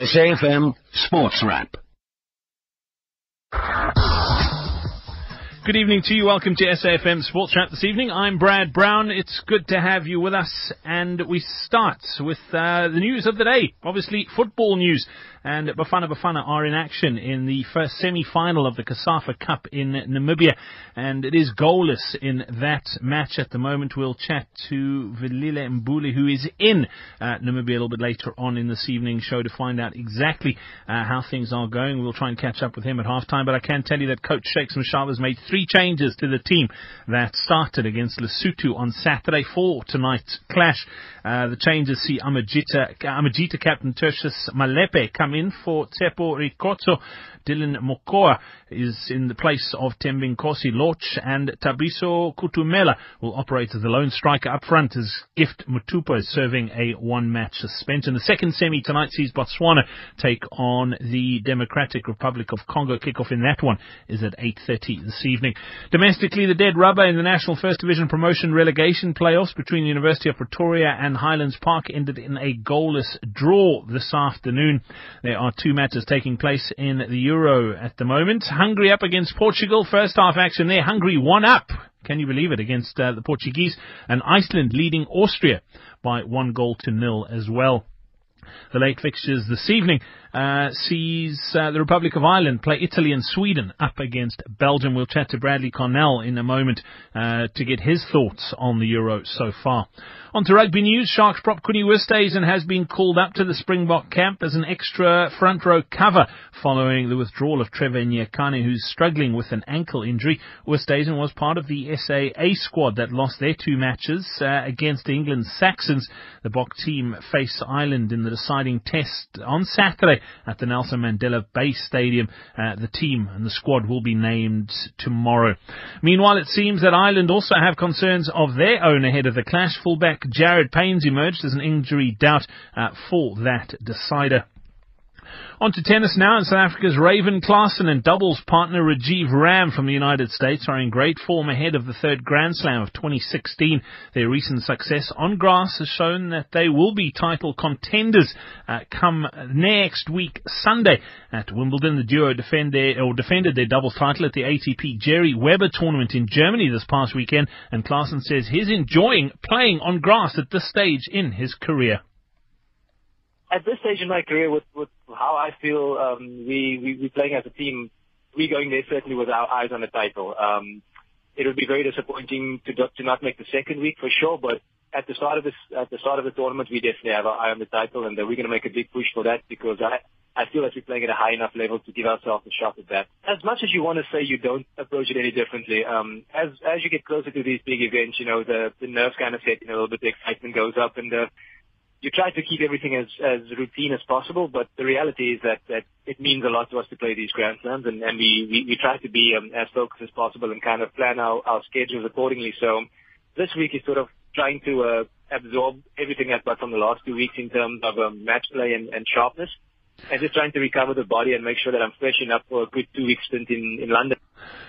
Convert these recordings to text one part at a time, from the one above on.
SAFM Sports Wrap. Good evening to you. Welcome to SAFM Sports Wrap this evening. I'm Brad Brown. It's good to have you with us. And we start with uh, the news of the day. Obviously, football news. And Bafana Bafana are in action in the first semi-final of the COSAFA Cup in Namibia. And it is goalless in that match at the moment. We'll chat to Velile Mbuli, who is in uh, Namibia a little bit later on in this evening show to find out exactly uh, how things are going. We'll try and catch up with him at halftime. But I can tell you that Coach Shakes Mashaba has made three changes to the team that started against Lesotho on Saturday for tonight's clash. Uh, the changes see Amajita, Amajita captain Tertius Malepe come in for Tsepo Rikhotso. Dylan Mokoa is in the place of Thembinkosi Lorch and Thabiso Kutumela will operate as the lone striker up front as Gift Motupa is serving a one-match suspension. The second semi tonight sees Botswana take on the Democratic Republic of Congo. Kickoff in that one is at 8.30 this evening. Domestically, the dead rubber in the National First Division promotion relegation playoffs between University of Pretoria and Highlands Park ended in a goalless draw this afternoon. There are two matches taking place in the Euro at the moment. Hungary up against Portugal. First half action there. Hungary one up. Can you believe it? Against uh, the Portuguese and Iceland leading Austria by one goal to nil as well. The late fixtures this evening uh, sees uh, the Republic of Ireland play Italy and Sweden up against Belgium. We'll chat to Bradley Carnell in a moment uh, to get his thoughts on the Euro so far. On to rugby news, Sharks prop Coenie Oosthuizen has been called up to the Springbok camp as an extra front row cover following the withdrawal of Trevor Nyakane, who's struggling with an ankle injury. Oosthuizen was part of the SAA squad that lost their two matches uh, against England's Saxons. The Bok team face Ireland in the deciding test on Saturday at the Nelson Mandela Bay Stadium. Uh, the team and the squad will be named tomorrow. Meanwhile, it seems that Ireland also have concerns of their own ahead of the clash. Fullback Jared Payne's emerged as an injury doubt uh, for that decider. On to tennis now, and South Africa's Raven Klaasen and doubles partner Rajeev Ram from the United States are in great form ahead of the third Grand Slam of 2016. Their recent success on grass has shown that they will be title contenders uh, come next week Sunday at Wimbledon. The duo defend their, or defended their doubles title at the ATP Gerry Weber tournament in Germany this past weekend, and Klaasen says he's enjoying playing on grass at this stage in his career at this stage in my career, with, with how I feel, um, we, we we playing as a team. We going there certainly with our eyes on the title. Um, it would be very disappointing to to not make the second week for sure, but at the start of this at the start of the tournament, we definitely have our eye on the title, and uh, we're going to make a big push for that because I. I feel that we're playing at a high enough level to give ourselves a shot at that. As much as you want to say you don't approach it any differently, um, as as you get closer to these big events, you know the the nerves kind of set in a little bit, the excitement goes up, and uh, you try to keep everything as, as routine as possible, but the reality is that, that it means a lot to us to play these Grand Slams, and, and we, we, we try to be um, as focused as possible and kind of plan our, our schedules accordingly. So this week is sort of trying to uh, absorb everything I've got from the last two weeks in terms of um, match play and, and sharpness, and just trying to recover the body and make sure that I'm fresh enough for a good two-week stint in, in London.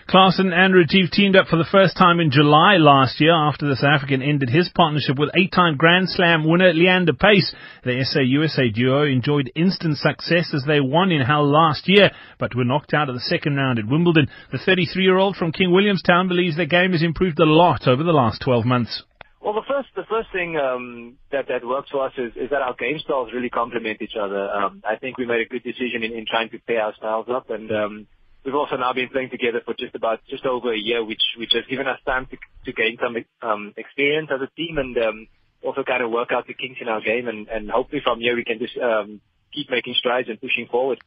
Klaasen and Rajeev teamed up for the first time in July last year after the South African ended his partnership with eight-time Grand Slam winner Leander Paes. The SA-USA duo enjoyed instant success as they won in Hull last year, but were knocked out of the second round at Wimbledon. The 33-year-old from King Williamstown believes their game has improved a lot over the last 12 months. Well, the first the first thing um, that that works for us is, is that our game styles really complement each other. Um, I think we made a good decision in, in trying to pair our styles up, and um, we've also now been playing together for just about just over a year, which which has given us time to to gain some um, experience as a team and um, also kind of work out the kinks in our game, and, and hopefully from here we can just um, keep making strides and pushing forward.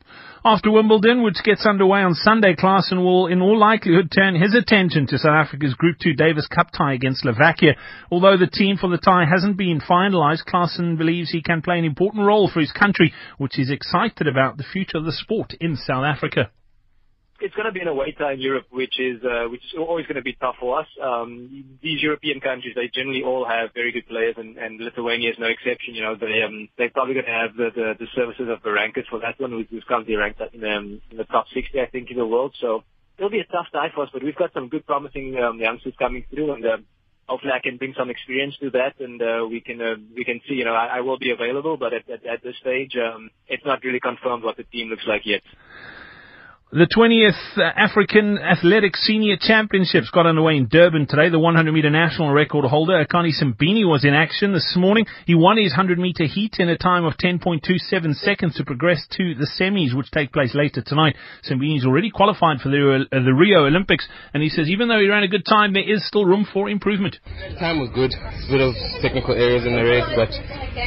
After Wimbledon, which gets underway on Sunday, Klaasen will in all likelihood turn his attention to South Africa's Group 2 Davis Cup tie against Slovakia. Although the team for the tie hasn't been finalised, Klaasen believes he can play an important role for his country, which is excited about the future of the sport in South Africa it's going to be an away tie in Europe, which is uh, which is always going to be tough for us. Um, these European countries, they generally all have very good players, and, and Lithuania is no exception. You know, they um, they're probably going to have the, the, the services of Berankis for that one, who's, currently ranked in, um, in the top 60, I think, in the world. So it'll be a tough tie for us, but we've got some good, promising um, youngsters coming through, and uh, hopefully I can bring some experience to that, and uh, we can uh, we can see. You know, I, I will be available, but at, at, at this stage, um, it's not really confirmed what the team looks like yet. The 20th uh, African Athletics Senior Championships got underway in Durban today. The 100 meter national record holder, Akani Simbine, was in action this morning. He won his 100 meter heat in a time of 10.27 seconds to progress to the semis, which take place later tonight. Simbine is already qualified for the, uh, the Rio Olympics, and he says even though he ran a good time, there is still room for improvement. The time was good. A bit of technical areas in the race, but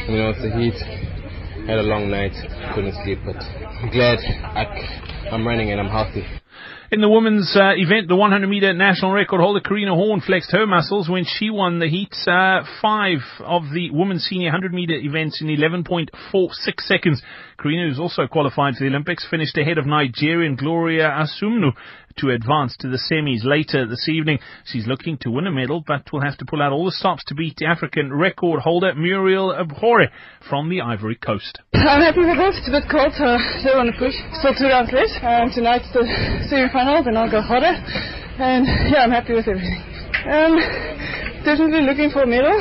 you know, it's the heat. Had a long night, couldn't sleep, but I'm glad I I'm running and I'm healthy. In the women's uh, event, the 100 meter national record holder Carina Horn flexed her muscles when she won the heat uh, five of the women's senior 100 meter events in 11.46 seconds. Carina, who's also qualified for the Olympics, finished ahead of Nigerian Gloria Asumnu to advance to the semis later this evening. She's looking to win a medal, but will have to pull out all the stops to beat African record holder Murielle Ahouré from the Ivory Coast. I'm happy with it. It's a bit cold, so still on the push. Still two rounds left. Um, tonight's the semi-finals, and I'll go harder. And yeah, I'm happy with everything. Um, definitely looking for a medal,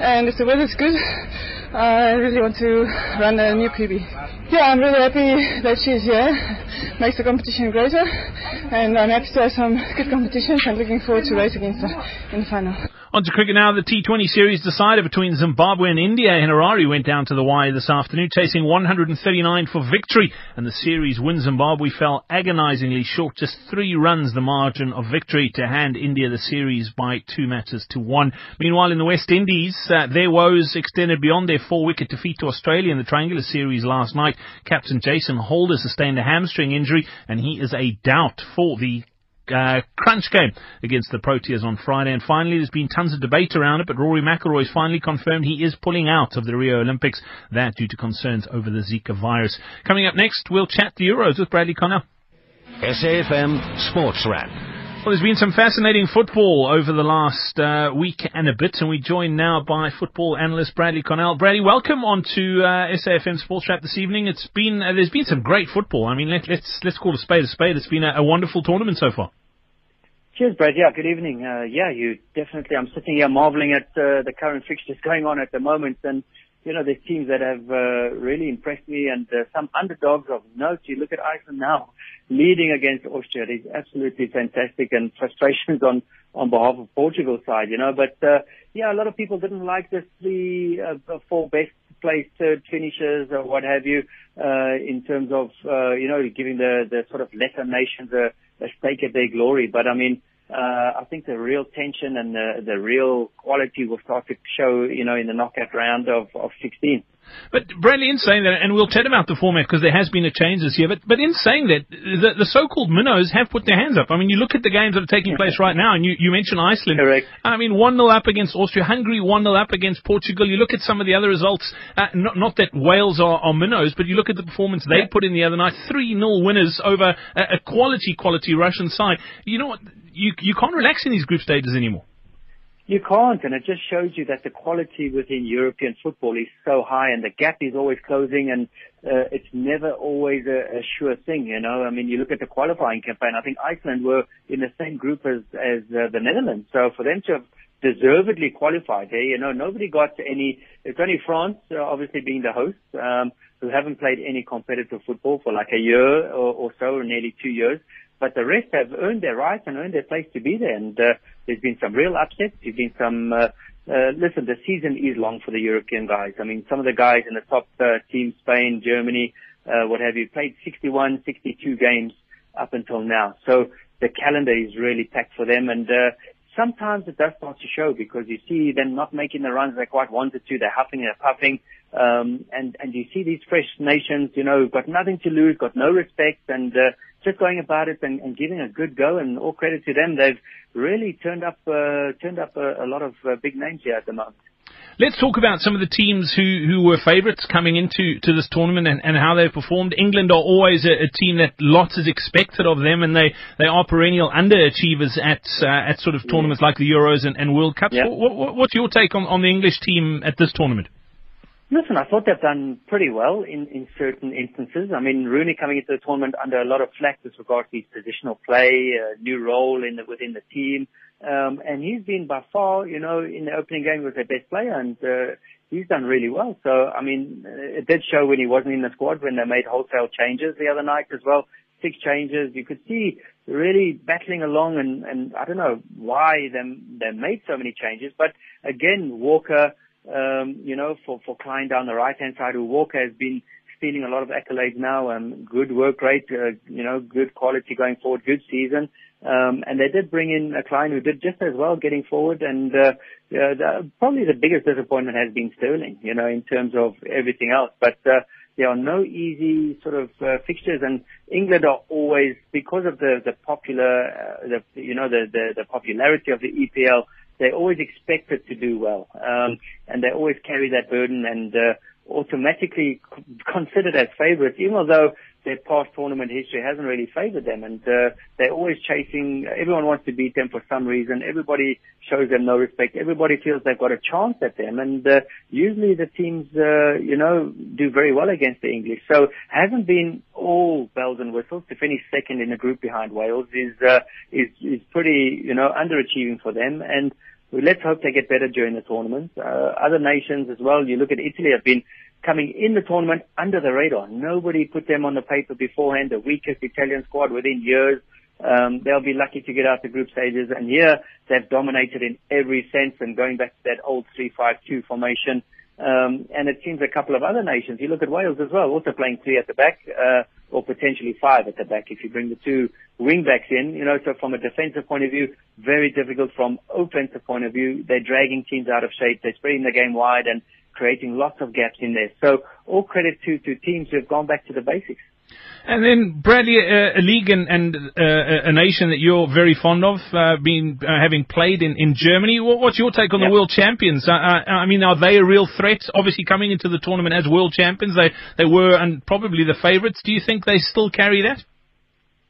and if the weather's good, I really want to run a new PB. Yeah, I'm really happy that she's here. Makes the competition greater, and I'm happy to have some good competitions. I'm looking forward to race against her in the final. On to cricket now. The T20 series decider between Zimbabwe and India. In Harare went down to the wire this afternoon, chasing 139 for victory. And the series win Zimbabwe fell agonizingly short, just three runs the margin of victory to hand India the series by two matches to one. Meanwhile, in the West Indies, uh, their woes extended beyond their four-wicket defeat to Australia in the Triangular Series last night. Captain Jason Holder sustained a hamstring injury, and he is a doubt for the uh, crunch game against the Proteas on Friday. And finally, there's been tons of debate around it, but Rory McIlroy's finally confirmed he is pulling out of the Rio Olympics. That due to concerns over the Zika virus. Coming up next, we'll chat the Euros with Bradley Carnell. SAFM Sports Wrap. Well, there's been some fascinating football over the last uh, week and a bit, and we joined now by football analyst Bradley Carnell. Bradley, welcome on to uh, SAFM Sports Wrap this evening. It's been uh, there's been some great football. I mean, let, us let's, let's call a spade a spade. It's been a, a wonderful tournament so far. Cheers, Brad. Yeah, good evening. Uh, yeah, you definitely. I'm sitting here marveling at uh, the current fixtures going on at the moment, and you know, there's teams that have uh, really impressed me, and uh, some underdogs of note. You look at Iceland now, leading against Austria. It's absolutely fantastic, and frustrations on on behalf of Portugal side. You know, but uh, yeah, a lot of people didn't like the three, uh, four best placed third finishers or what have you, uh, in terms of uh, you know giving the the sort of lesser nations a a stake at their glory. But I mean, uh, I think the real tension and the, the real quality will start to show, you know, in the knockout round of, of 16. But Bradley, in saying that, and we'll chat about the format because there has been a change this year. But but in saying that, the, the so-called minnows have put their hands up. I mean, you look at the games that are taking place right now, and you, you mentioned Iceland. Correct. I mean, one 0 up against Austria, Hungary one 0 up against Portugal. You look at some of the other results. Uh, not not that Wales are, are minnows, but you look at the performance they yeah. put in the other night. Three 0 winners over a, a quality quality Russian side. You know what? You you can't relax in these group stages anymore. You can't, and it just shows you that the quality within European football is so high, and the gap is always closing, and uh, it's never always a, a sure thing. You know, I mean, you look at the qualifying campaign. I think Iceland were in the same group as as uh, the Netherlands, so for them to have deservedly qualified, hey, you know, nobody got any. It's only France, uh, obviously being the host, um, who haven't played any competitive football for like a year or, or so, or nearly two years but the rest have earned their right and earned their place to be there. And uh, there's been some real upsets. There's been some. Uh, uh, listen, the season is long for the European guys. I mean, some of the guys in the top uh, teams, Spain, Germany, uh, what have you, played 61, 62 games up until now. So the calendar is really packed for them. And uh, sometimes it does start to show because you see them not making the runs they quite wanted to. They're huffing, they're puffing. Um, and, and you see these fresh nations, you know, got nothing to lose, got no respect, and uh, just going about it and, and giving a good go. And all credit to them, they've really turned up uh, turned up a, a lot of uh, big names here at the moment. Let's talk about some of the teams who, who were favourites coming into to this tournament and, and how they've performed. England are always a, a, team that lots is expected of them, and they, they are perennial underachievers at uh, at sort of tournaments yeah. like the Euros and, and World Cups. Yeah. What, what, what's your take on, on the English team at this tournament? Listen, I thought they've done pretty well in, in certain instances. I mean, Rooney coming into the tournament under a lot of flack with regard to his positional play, a new role in the, within the team. Um, and he's been by far, you know, in the opening game was their best player and, uh, he's done really well. So, I mean, it did show when he wasn't in the squad when they made wholesale changes the other night as well. Six changes. You could see really battling along and, and I don't know why they, they made so many changes, but again, Walker, um, you know, for, for Clyne down the right hand side, who Walker has been stealing a lot of accolades now, um, good work rate, uh, you know, good quality going forward, good season. Um, and they did bring in a Clyne who did just as well getting forward. And uh, uh, the, probably the biggest disappointment has been Sterling, you know, in terms of everything else. But uh, there are no easy sort of uh, fixtures, and England are always because of the the popular, uh, the you know, the, the the popularity of the EPL. They always expected to do well, um, and they always carry that burden and uh, automatically considered as favourites, even though their past tournament history hasn't really favored them. And uh, they're always chasing everyone wants to beat them for some reason. Everybody shows them no respect. Everybody feels they've got a chance at them. And uh, usually the teams uh, you know do very well against the english. So hasn't been all bells and whistles. To finish second in a group behind wales is uh, is is pretty you know underachieving for them. And let's hope they get better during the tournament. Uh, other nations as well, you look at Italy have been coming in the tournament under the radar. Nobody put them on the paper beforehand, the weakest Italian squad within years. Um, they'll be lucky to get out the group stages. And here they've dominated in every sense and going back to that old 3-5-2 formation. Um, and it seems a couple of other nations. You look at Wales as well, also playing three at the back, uh, or potentially five at the back if you bring the two wing backs in. You know, so from a defensive point of view, very difficult. From offensive point of view, they're dragging teams out of shape. They're spreading the game wide and creating lots of gaps in there. So all credit to, to teams who have gone back to the basics. And then Bradley, uh, a league and, and uh, a nation that you're very fond of, uh, being uh, having played in, in Germany. What's your take on yep. the world champions? Uh, uh, I mean, are they a real threat? Obviously, coming into the tournament as world champions, they they were and probably the favourites. Do you think they still carry that?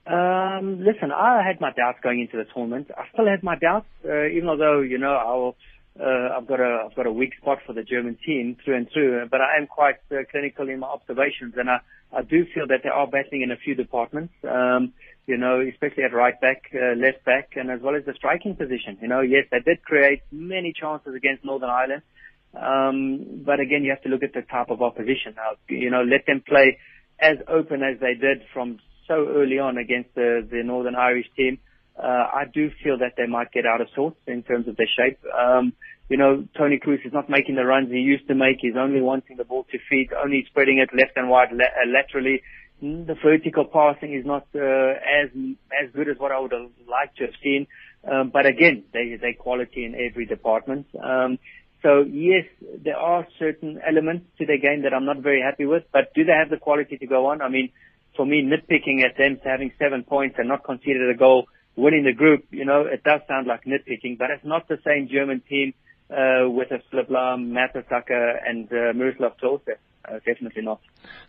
Um, listen, I had my doubts going into the tournament. I still had my doubts, even although you know our uh, I've got a I've got a weak spot for the German team through and through, but I am quite uh, clinical in my observations, and I I do feel that they are battling in a few departments. Um, you know, especially at right back, uh, left back, and as well as the striking position. You know, yes, they did create many chances against Northern Ireland, um, but again, you have to look at the type of opposition. Now, you know, let them play as open as they did from so early on against the the Northern Irish team I do feel that they might get out of sorts in terms of their shape. Um, you know, Toni Kroos is not making the runs he used to make. He's only wanting the ball to feet, only spreading it left and wide la- uh, laterally. Mm, the vertical passing is not uh, as as good as what I would have liked to have seen. Um, but again, they they quality in every department. Um, so yes, there are certain elements to their game that I'm not very happy with. But do they have the quality to go on? I mean, for me, nitpicking at them having seven points and not conceded a goal winning the group, you know, it does sound like nitpicking, but it's not the same German team uh, with a Philipp Lahm, Mertesacker, and uh, Miroslav Klose. Uh, definitely not.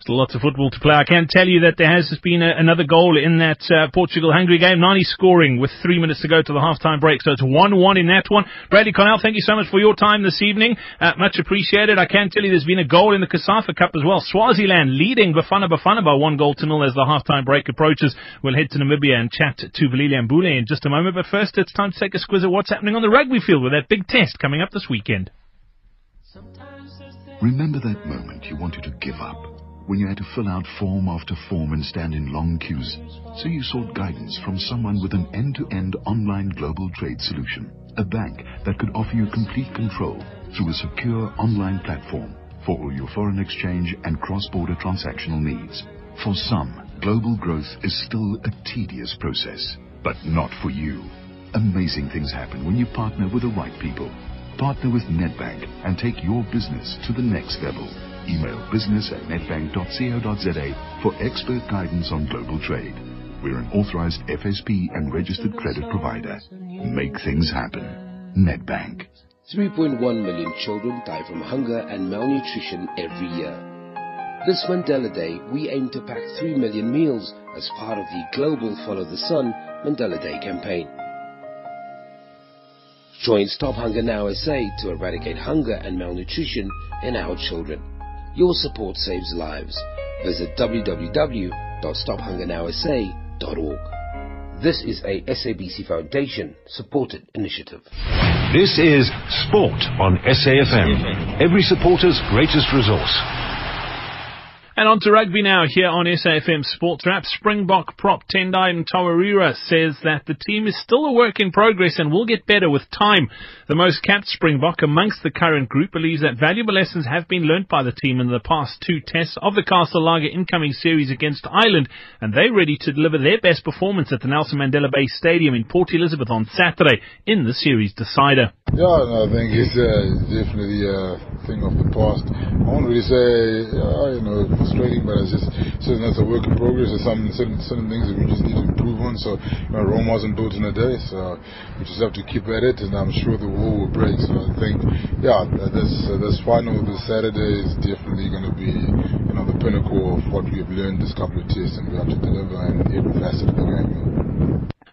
Still lots of football to play. I can tell you that there has been a, another goal in that uh, Portugal-Hungary game. Nani scoring with three minutes to go to the half-time break, so it's 1-1 in that one. Bradley Carnell, thank you so much for your time this evening. Uh, much appreciated. I can tell you there's been a goal in the COSAFA Cup as well. Swaziland leading Bafana Bafana by one goal to nil as the half-time break approaches. We'll head to Namibia and chat to Velile Mbuli in just a moment, but first it's time to take a squiz at what's happening on the rugby field with that big test coming up this weekend. Remember that moment you wanted to give up? When you had to fill out form after form and stand in long queues? So you sought guidance from someone with an end-to-end online global trade solution. A bank that could offer you complete control through a secure online platform for all your foreign exchange and cross-border transactional needs. For some, global growth is still a tedious process, but not for you. Amazing things happen when you partner with the right people. Partner with Nedbank and take your business to the next level. Email business at nedbank.co.za for expert guidance on global trade. We're an authorized FSP and registered credit provider. Make things happen. Nedbank. 3.1 million children die from hunger and malnutrition every year. This Mandela Day, we aim to pack 3 million meals as part of the global Follow the Sun Mandela Day campaign. Join Stop Hunger Now SA to eradicate hunger and malnutrition in our children. Your support saves lives. Visit www.stophungerNowSA.org. This is a SABC Foundation supported initiative. This is Sport on SAFM. Every supporter's greatest resource. And on to rugby now here on SAFM Sports Wrap. Springbok prop Tendai Mtawarira says that the team is still a work in progress and will get better with time. The most capped Springbok amongst the current group believes that valuable lessons have been learnt by the team in the past two tests of the Castle Lager incoming series against Ireland and they're ready to deliver their best performance at the Nelson Mandela Bay Stadium in Port Elizabeth on Saturday in the series decider. Yeah, no, I think it's uh, definitely a thing of the past. I won't really say, uh, you know, frustrating, but it's just certain that's a work in progress. There's some certain, certain things that we just need to improve on. So you know, Rome wasn't built in a day, so we just have to keep at it, and I'm sure the wall will break. So I think, yeah, this this final this Saturday is definitely going to be you know the pinnacle of what we have learned this couple of tests, and we have to deliver in every facet of the game.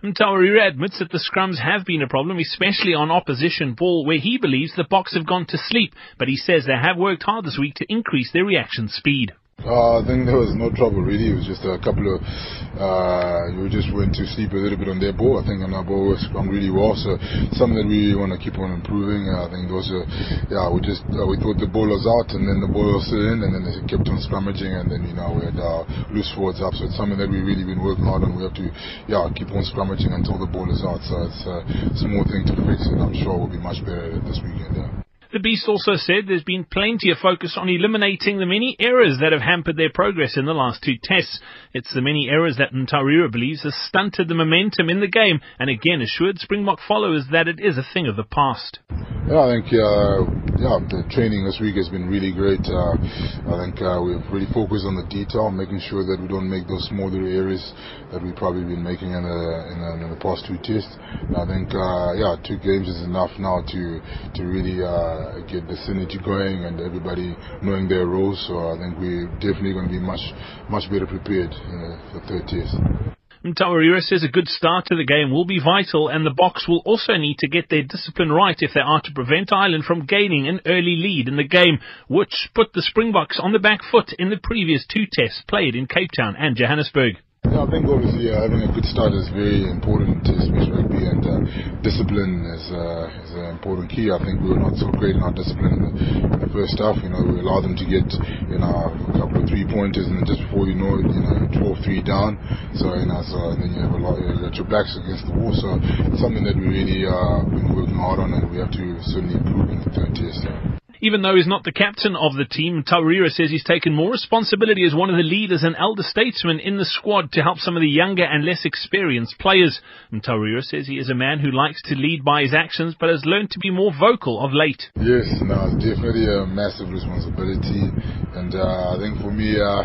Mtawarira admits that the scrums have been a problem, especially on opposition ball, where he believes the Boks have gone to sleep, but he says they have worked hard this week to increase their reaction speed. Uh, I think there was no trouble really. It was just a couple of uh, we just went to sleep a little bit on their ball. I think on our ball was gone really well. So something that we want to keep on improving. Uh, I think those are yeah we just uh, we thought the ball was out and then the ball was in and then they kept on scrummaging and then you know we had uh, loose forwards up. So it's something that we really been working hard on. We have to yeah keep on scrummaging until the ball is out. So it's a small thing to fix and I'm sure we'll be much better this weekend. Yeah. The Beast also said there's been plenty of focus on eliminating the many errors that have hampered their progress in the last two tests. It's the many errors that Mtawarira believes has stunted the momentum in the game and again assured Springbok followers that it is a thing of the past. Yeah, I think uh, yeah, the training this week has been really great. Uh, I think uh, we've really focused on the detail, making sure that we don't make those smaller errors that we've probably been making in the, in the, in the past two tests. And I think uh, yeah, two games is enough now to to really uh, get the synergy going and everybody knowing their roles. So I think we're definitely going to be much much better prepared uh, for third test. Mtawarira says a good start to the game will be vital and the Boks will also need to get their discipline right if they are to prevent Ireland from gaining an early lead in the game, which put the Springboks on the back foot in the previous two tests played in Cape Town and Johannesburg. Yeah, I think obviously uh, having a good start is very important to Swiss rugby, and uh, discipline is, uh, is an important key. I think we were not so great in our discipline in the, first half. You know, we allowed them to get you know a couple of three pointers, and just before you know it, you know, 12-3 down. So you know, so then you have a lot, you got your backs against the wall. So it's something that we really uh, been working hard on, and we have to certainly improve in the third test. Even though he's not the captain of the team, Taurira says he's taken more responsibility as one of the leaders and elder statesmen in the squad to help some of the younger and less experienced players. Taurira says he is a man who likes to lead by his actions, but has learned to be more vocal of late. Yes, no, it's definitely a massive responsibility, and uh, I think for me, uh,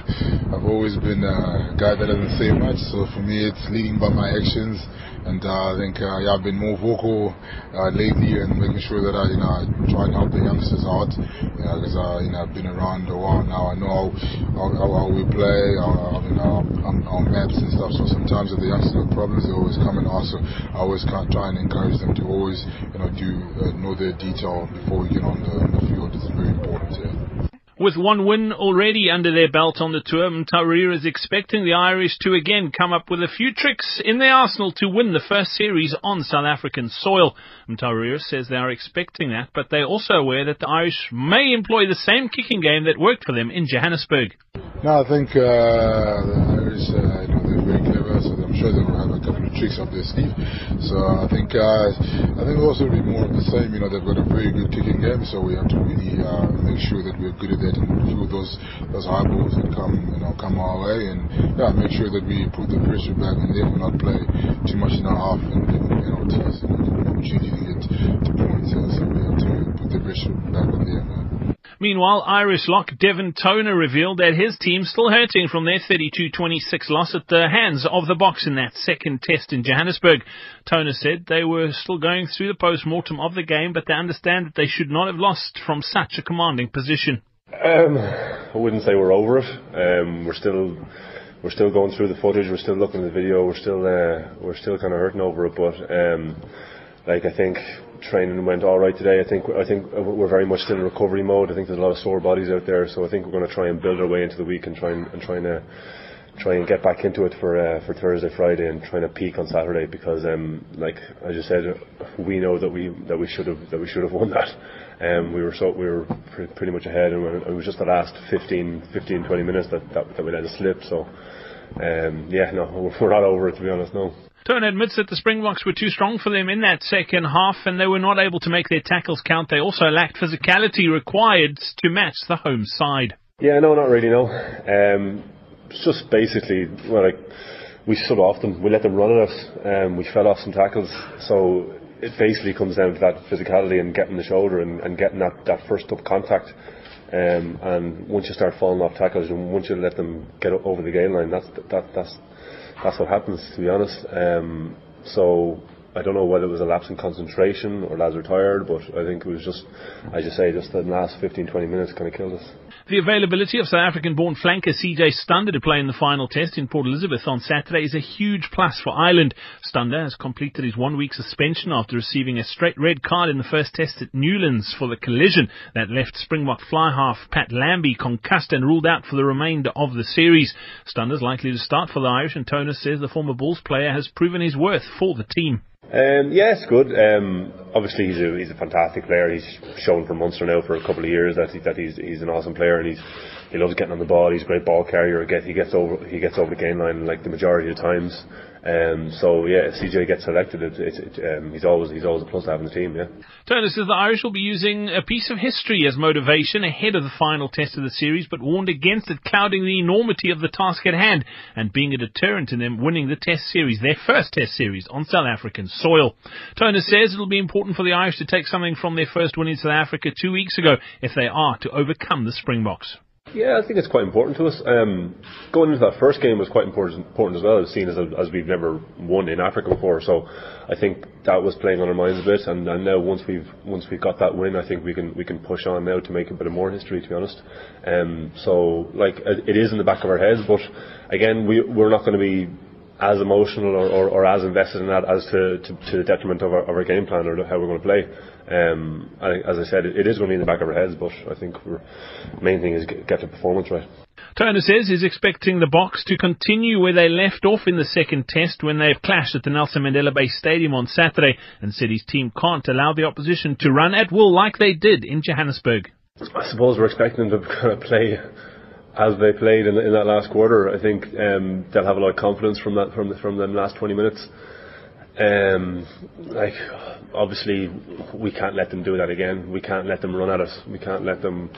I've always been a guy that doesn't say much. So for me, it's leading by my actions and uh, I think uh, yeah, I've been more vocal uh, lately and making sure that I, you know, I try and help the youngsters out because you know, uh, you know, I've been around a while now. I know how, how, how we play, how, you know, on, on maps and stuff. So sometimes if the youngsters have problems, they always come and ask. So I always try and encourage them to always, you know, do uh, know their detail before we get on the, on the field. It's very important. Yeah. With one win already under their belt on the tour, Mtawarira is expecting the Irish to again come up with a few tricks in their arsenal to win the first series on South African soil. Mtawarira says they are expecting that, but they're also aware that the Irish may employ the same kicking game that worked for them in Johannesburg. No, I think uh, the Irish, uh, you know, they're very clever, so I'm sure they'll have a couple of tricks up their sleeve. So I think uh, I think also be more of the same. You know, they've got a very good kicking game, so we have to really uh, make sure that we're good at that and few those those high balls that come you know come our way, and yeah, make sure that we put the pressure back on them and not play too much in our half and give them penalties and opportunity to get to points. So we have to put the pressure back on them. Meanwhile, Irish lock Devin Toner revealed that his team still hurting from their 32-26 loss at the hands of the Boks in that second test in Johannesburg. Toner said they were still going through the post-mortem of the game, but they understand that they should not have lost from such a commanding position. Um, I wouldn't say we're over it. Um, we're still we're still going through the footage. We're still looking at the video. We're still uh, we're still kind of hurting over it, but. Um, like I think training went all right today. I think I think we're very much still in recovery mode. I think there's a lot of sore bodies out there, so I think we're going to try and build our way into the week and try and, and try and uh, try and get back into it for uh, for Thursday, Friday, and trying to peak on Saturday because, um, like I just said, we know that we that we should have that we should have won that. Um, we were so we were pre- pretty much ahead, and it was just the last 15, 15 20 minutes that, that, that we let it slip. So, um, yeah, no, we're not over it to be honest. No. Toner admits that the Springboks were too strong for them in that second half and they were not able to make their tackles count. They also lacked physicality required to match the home side. Yeah, no, not really, no. Um, it's just basically, well, like, we stood off them, we let them run at us, um, we fell off some tackles. So it basically comes down to that physicality and getting the shoulder and, and getting that, that first up contact. Um, and once you start falling off tackles and once you let them get over the gain line, that's that, that's that's what happens. To be honest, um, so I don't know whether it was a lapse in concentration or lads were tired, but I think it was just, as you say, just the last 15, 20 minutes kind of killed us. The availability of South African-born flanker CJ Stander to play in the final test in Port Elizabeth on Saturday is a huge plus for Ireland. Stander has completed his one-week suspension after receiving a straight red card in the first test at Newlands for the collision that left Springbok fly half Pat Lambie concussed and ruled out for the remainder of the series. Stander's likely to start for the Irish and Toner says the former Bulls player has proven his worth for the team. Um, yeah, it's good. Um, obviously, he's a he's a fantastic player. He's shown for Munster now for a couple of years that he, that he's he's an awesome player and he's he loves getting on the ball. He's a great ball carrier. He gets over he gets over the gain line like the majority of times. Um, so yeah, if CJ gets selected, it, it, it, um, he's always he's always a plus to have in the team. Yeah. Toner says the Irish will be using a piece of history as motivation ahead of the final test of the series, but warned against it clouding the enormity of the task at hand and being a deterrent in them winning the test series, their first test series on South African soil. Toner says it'll be important for the Irish to take something from their first win in South Africa two weeks ago if they are to overcome the Springboks. Yeah, I think it's quite important to us. Um, going into that first game was quite important, important as well, seeing as as we've never won in Africa before. So I think that was playing on our minds a bit. And, and now once we've once we've got that win, I think we can we can push on now to make a bit of more history. To be honest, um, so like it is in the back of our heads, but again, we we're not going to be as emotional or, or, or, as invested in that as to, to, to the detriment of our, of our, game plan or how we're going to play. Um, I, as I said, it, it is going to be in the back of our heads, but I think the main thing is get, get the performance right. Toner says he's expecting the Boks to continue where they left off in the second test when they've clashed at the Nelson Mandela Bay Stadium on Saturday and said his team can't allow the opposition to run at will like they did in Johannesburg. I suppose we're expecting them to play as they played in, in that last quarter, I think um, they'll have a lot of confidence from that from the, from the last 20 minutes. Um, like obviously, we can't let them do that again. We can't let them run at us. We can't let them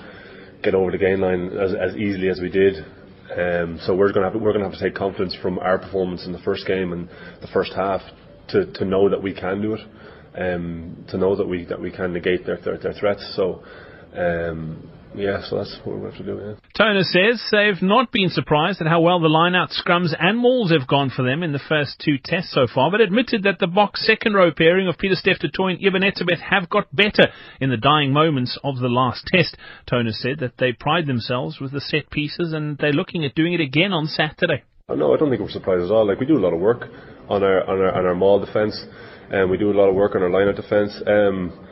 get over the gain line as, as easily as we did. Um, so we're going to have we're going to have to take confidence from our performance in the first game and the first half to, to know that we can do it, um, to know that we that we can negate their their, their threats. So. Um, yeah, so that's what we have to do, yeah. Toner says they've not been surprised at how well the line-out scrums and mauls have gone for them in the first two tests so far, but admitted that the Boks second row pairing of Pieter-Steph du Toit and Eben Etzebeth have got better in the dying moments of the last test. Toner said that they pride themselves with the set pieces and they're looking at doing it again on Saturday. Oh, no, I don't think we're surprised at all. Like, we do a lot of work on our, on our, on our maul defence, and we do a lot of work on our line-out defence. Um,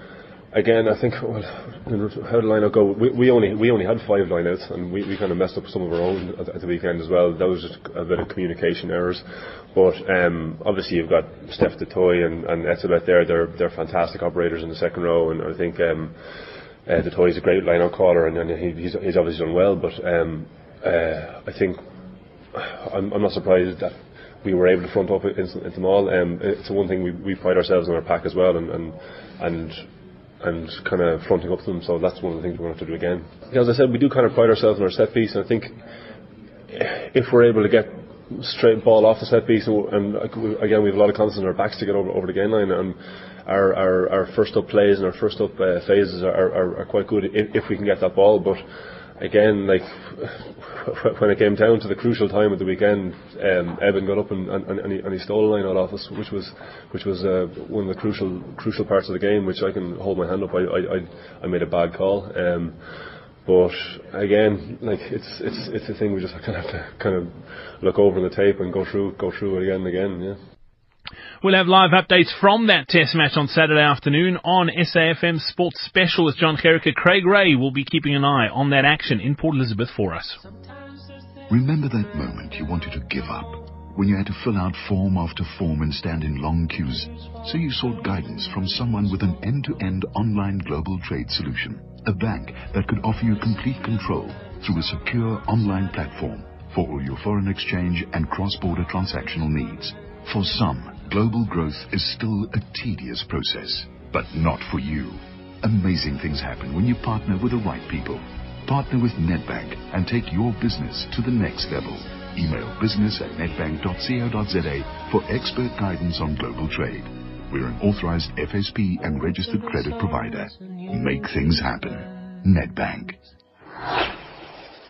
again, I think well, how did lineout go? We, we only we only had five lineouts, and we, we kind of messed up some of our own at, at, the weekend as well. That was just a bit of communication errors. But um, obviously, you've got Steph du Toit and, and Etzebeth there. They're they're fantastic operators in the second row, and I think um, uh, is a great lineout caller, and, and he, he's he's obviously done well. But um, uh, I think I'm, I'm not surprised that we were able to front up into, into them all. Um, it's one thing we, we pride ourselves on our pack as well, and and, and and kind of fronting up to them. So that's one of the things we're going to have to do again. As I said, we do kind of pride ourselves on our set piece, and I think if we're able to get straight ball off the set piece, and, and again we have a lot of confidence in our backs to get over, over the gain line, and our, our, our first up plays and our first up uh, phases are, are, are quite good if, if we can get that ball, but again, like when it came down to the crucial time of the weekend, um, Eben got up and, and, and, he, and he stole a line out of us, which was which was uh, one of the crucial crucial parts of the game. Which I can hold my hand up. I I, I made a bad call. Um, but again, like it's it's it's a thing we just kind of have to kind of look over the tape and go through go through it again and again. Yeah. We'll have live updates from that test match on Saturday afternoon on SAFM Sports Specialist John Kerricker. Craig Ray will be keeping an eye on that action in Port Elizabeth for us. Remember that moment you wanted to give up? When you had to fill out form after form and stand in long queues? So you sought guidance from someone with an end-to-end online global trade solution. A bank that could offer you complete control through a secure online platform for all your foreign exchange and cross-border transactional needs. For some, global growth is still a tedious process, but not for you. Amazing things happen when you partner with the right people. Partner with Nedbank and take your business to the next level. Email business at nedbank.co.za for expert guidance on global trade. We're an authorized FSP and registered credit provider. Make things happen. Nedbank.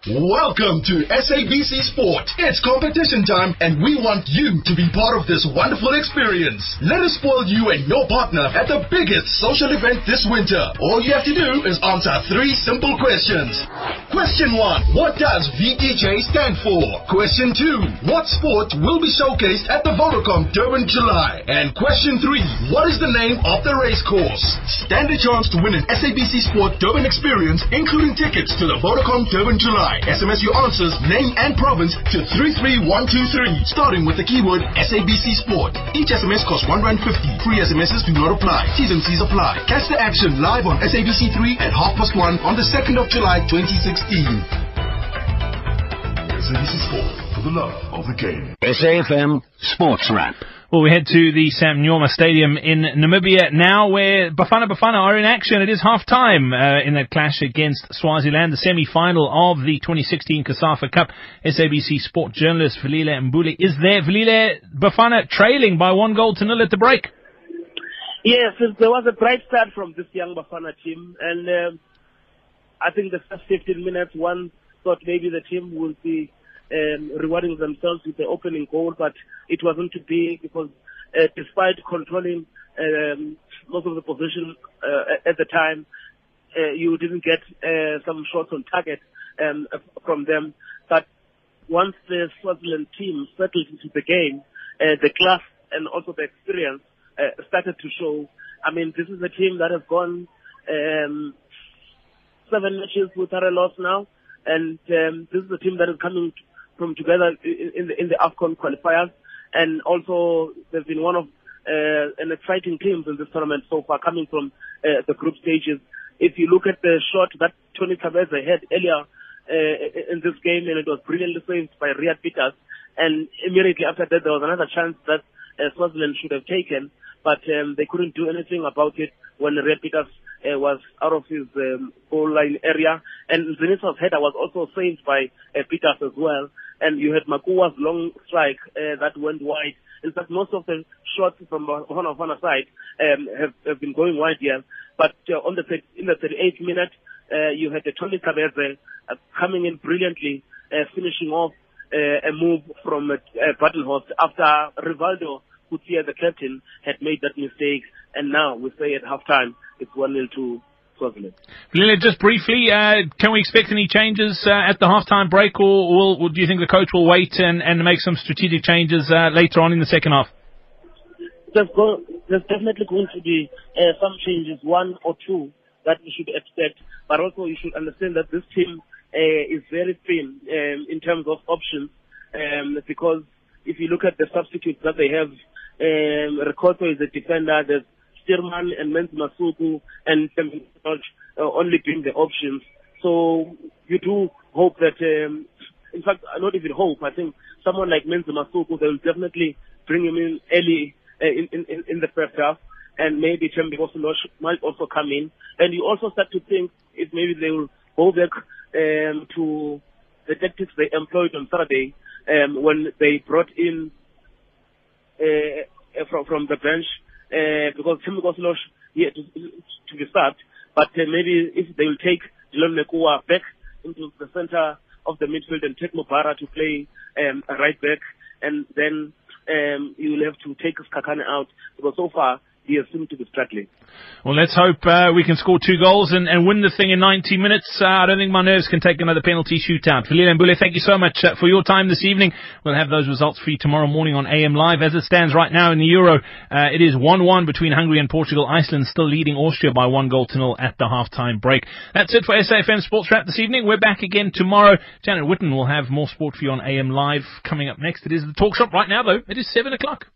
Welcome to SABC Sport. It's competition time and we want you to be part of this wonderful experience. Let us spoil you and your partner at the biggest social event this winter. All you have to do is answer three simple questions. Question 1. What does VDJ stand for? Question 2. What sport will be showcased at the Vodacom Durban July? And question 3. What is the name of the race course? Stand a chance to win an SABC Sport Durban experience including tickets to the Vodacom Durban July. SMS your answers, name and province to 33123, starting with the keyword SABC Sport. Each SMS costs 1 Rand 50. Free SMSs do not apply. T's and C's apply. Catch the action live on SABC 3 at half past 1 on the 2nd of July 2016. SABC Sport for the love of the game. SAFM Sports Wrap. Well, we head to the Sam Nujoma Stadium in Namibia now, where Bafana Bafana are in action. It is half time uh, in that clash against Swaziland, the semi-final of the 2016 COSAFA Cup. SABC sport journalist Velile Mbuli is there. Velile, Bafana trailing by one goal to nil at the break. Yes, there was a bright start from this young Bafana team, and um, I think the first 15 minutes, one thought maybe the team would be um, rewarding themselves with the opening goal, but it wasn't to be because uh, despite controlling um, most of the position uh, at the time, uh, you didn't get uh, some shots on target um, from them. But once the Swaziland team settled into the game, uh, the class and also the experience uh, started to show. I mean, this is a team that has gone um, seven matches without a loss now, and um, this is a team that is coming from together in the in the Afcon qualifiers, and also they've been one of uh, an exciting teams in this tournament so far, coming from uh, the group stages. If you look at the shot that Tony Tsabedze had earlier uh, in this game, and it was brilliantly saved by Reyaad Pieterse, and immediately after that there was another chance that uh, Swaziland should have taken, but um, they couldn't do anything about it when Reyaad Pieterse uh, was out of his um, goal line area, and Zinisa's header was also saved by uh, Pieterse as well and you had Makuwa's long strike uh, that went wide. In fact, most of the shots from Bafana Bafana side um, have, have been going wide here. But uh, on the in the 38th minute, uh, you had the Tony Tsabedze uh, coming in brilliantly, uh, finishing off uh, a move from uh, Badenhorst after Rivaldo, here the captain, had made that mistake. And now we say at halftime it's 1-0 to Lila, just briefly, uh, can we expect any changes uh, at the halftime break, or, will, or, do you think the coach will wait and, and make some strategic changes uh, later on in the second half? There's, go, there's definitely going to be uh, some changes, one or two, that we should expect. But also, you should understand that this team uh, is very thin um, in terms of options, um, because if you look at the substitutes that they have, um, Rikhotso is a defender. There's Stearman and Menzi Masuku and uh, only being the options. So you do hope that, um, in fact, not even hope. I think someone like Menzi Masuku, they will definitely bring him in early uh, in, in, in the first half, and maybe Thembi might also come in. And you also start to think if maybe they will go back um, to the tactics they employed on Saturday um, when they brought in uh, from from the bench uh, because Goslosh here to, to be start, but uh, maybe if they will take Dylan Mekua back into the center of the midfield and take Mubara to play um, a right back, and then um, you will have to take Skakane out because so far he to be struggling. Well, let's hope uh, we can score two goals and, and win the thing in 90 minutes. Uh, I don't think my nerves can take another penalty shootout. Velile Mbuli, thank you so much uh, for your time this evening. We'll have those results for you tomorrow morning on AM Live. As it stands right now in the Euro, uh, it is 1-1 between Hungary and Portugal. Iceland still leading Austria by one goal to nil at the half-time break. That's it for SAFM Sports Wrap this evening. We're back again tomorrow. Janet Witten will have more sport for you on AM Live coming up next. It is the talk shop right now, though. It is 7 o'clock.